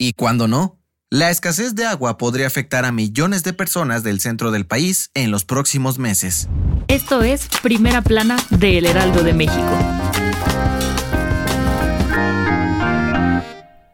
Y cuando no, la escasez de agua podría afectar a millones de personas del centro del país en los próximos meses. Esto es Primera Plana de El Heraldo de México.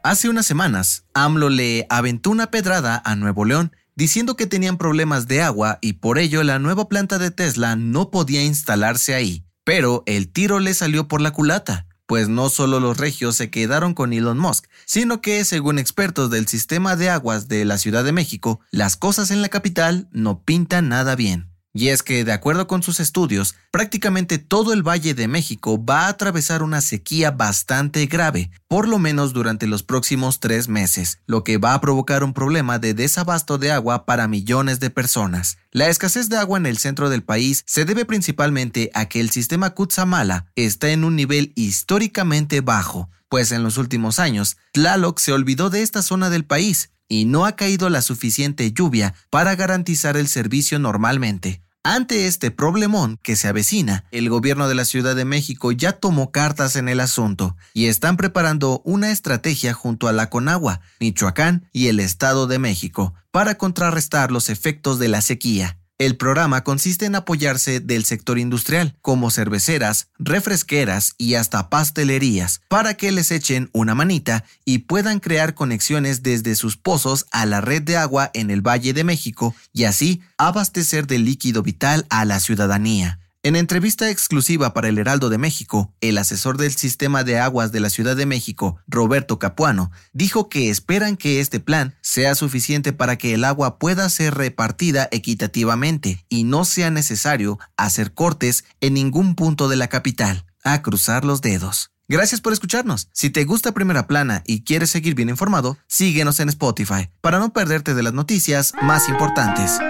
Hace unas semanas, AMLO le aventó una pedrada a Nuevo León diciendo que tenían problemas de agua y por ello la nueva planta de Tesla no podía instalarse ahí. Pero el tiro le salió por la culata pues no solo los regios se quedaron con Elon Musk, sino que, según expertos del sistema de aguas de la Ciudad de México, las cosas en la capital no pintan nada bien. Y es que, de acuerdo con sus estudios, prácticamente todo el Valle de México va a atravesar una sequía bastante grave, por lo menos durante los próximos tres meses, lo que va a provocar un problema de desabasto de agua para millones de personas. La escasez de agua en el centro del país se debe principalmente a que el sistema Kutsamala está en un nivel históricamente bajo, pues en los últimos años, Tlaloc se olvidó de esta zona del país y no ha caído la suficiente lluvia para garantizar el servicio normalmente. Ante este problemón que se avecina, el gobierno de la Ciudad de México ya tomó cartas en el asunto y están preparando una estrategia junto a la Conagua, Michoacán y el Estado de México para contrarrestar los efectos de la sequía. El programa consiste en apoyarse del sector industrial, como cerveceras, refresqueras y hasta pastelerías, para que les echen una manita y puedan crear conexiones desde sus pozos a la red de agua en el Valle de México y así abastecer de líquido vital a la ciudadanía. En entrevista exclusiva para el Heraldo de México, el asesor del sistema de aguas de la Ciudad de México, Roberto Capuano, dijo que esperan que este plan sea suficiente para que el agua pueda ser repartida equitativamente y no sea necesario hacer cortes en ningún punto de la capital. A cruzar los dedos. Gracias por escucharnos. Si te gusta Primera Plana y quieres seguir bien informado, síguenos en Spotify para no perderte de las noticias más importantes.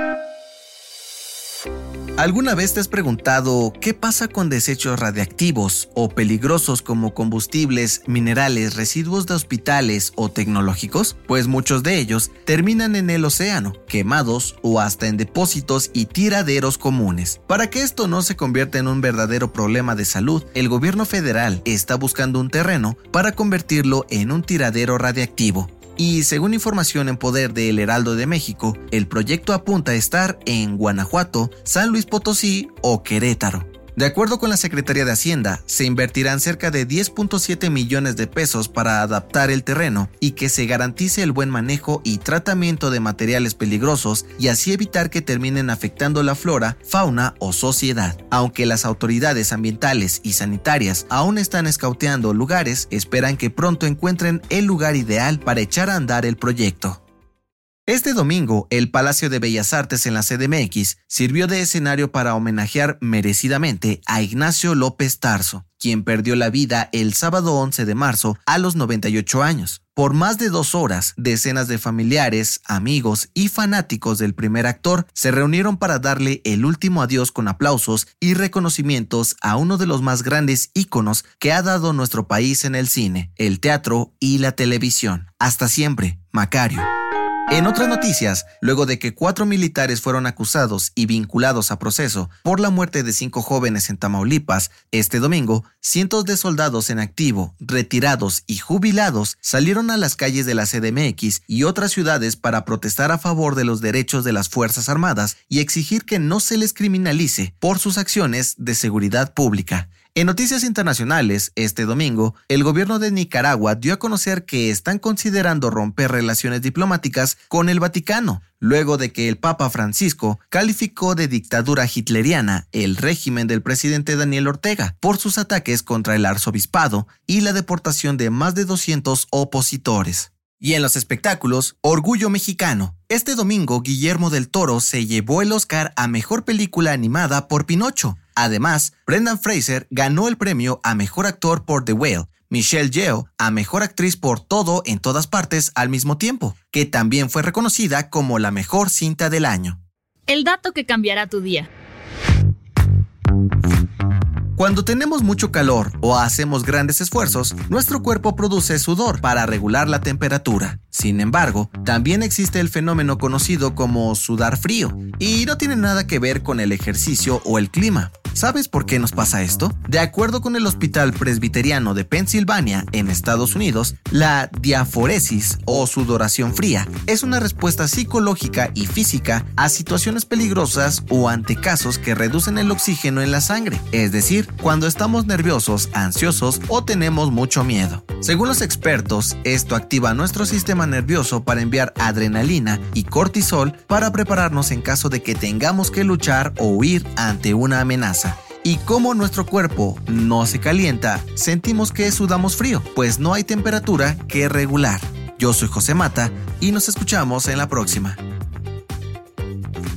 ¿Alguna vez te has preguntado qué pasa con desechos radiactivos o peligrosos como combustibles, minerales, residuos de hospitales o tecnológicos? Pues muchos de ellos terminan en el océano, quemados o hasta en depósitos y tiraderos comunes. Para que esto no se convierta en un verdadero problema de salud, el gobierno federal está buscando un terreno para convertirlo en un tiradero radiactivo. Y según información en poder de El Heraldo de México, el proyecto apunta a estar en Guanajuato, San Luis Potosí o Querétaro. De acuerdo con la Secretaría de Hacienda, se invertirán cerca de 10.7 millones de pesos para adaptar el terreno y que se garantice el buen manejo y tratamiento de materiales peligrosos y así evitar que terminen afectando la flora, fauna o sociedad. Aunque las autoridades ambientales y sanitarias aún están escauteando lugares, esperan que pronto encuentren el lugar ideal para echar a andar el proyecto. Este domingo, el Palacio de Bellas Artes en la CDMX sirvió de escenario para homenajear merecidamente a Ignacio López Tarso, quien perdió la vida el sábado 11 de marzo a los 98 años. Por más de dos horas, decenas de familiares, amigos y fanáticos del primer actor se reunieron para darle el último adiós con aplausos y reconocimientos a uno de los más grandes íconos que ha dado nuestro país en el cine, el teatro y la televisión. Hasta siempre, Macario. En otras noticias, luego de que cuatro militares fueron acusados y vinculados a proceso por la muerte de cinco jóvenes en Tamaulipas, este domingo, cientos de soldados en activo, retirados y jubilados salieron a las calles de la CDMX y otras ciudades para protestar a favor de los derechos de las Fuerzas Armadas y exigir que no se les criminalice por sus acciones de seguridad pública. En noticias internacionales, este domingo, el gobierno de Nicaragua dio a conocer que están considerando romper relaciones diplomáticas con el Vaticano, luego de que el Papa Francisco calificó de dictadura hitleriana el régimen del presidente Daniel Ortega por sus ataques contra el arzobispado y la deportación de más de 200 opositores. Y en los espectáculos, Orgullo Mexicano. Este domingo, Guillermo del Toro se llevó el Oscar a Mejor Película Animada por Pinocho, Además, Brendan Fraser ganó el premio a Mejor Actor por The Whale, Michelle Yeoh a Mejor Actriz por Todo en Todas Partes al mismo tiempo, que también fue reconocida como la mejor cinta del año. El dato que cambiará tu día. Cuando tenemos mucho calor o hacemos grandes esfuerzos, nuestro cuerpo produce sudor para regular la temperatura. Sin embargo, también existe el fenómeno conocido como sudar frío, y no tiene nada que ver con el ejercicio o el clima. ¿Sabes por qué nos pasa esto? De acuerdo con el Hospital Presbiteriano de Pensilvania, en Estados Unidos, la diaforesis o sudoración fría es una respuesta psicológica y física a situaciones peligrosas o ante casos que reducen el oxígeno en la sangre, es decir, cuando estamos nerviosos, ansiosos o tenemos mucho miedo. Según los expertos, esto activa nuestro nervioso para enviar adrenalina y cortisol para prepararnos en caso de que tengamos que luchar o huir ante una amenaza. Y como nuestro cuerpo no se calienta, sentimos que sudamos frío, pues no hay temperatura que regular. Yo soy José Mata y nos escuchamos en la próxima.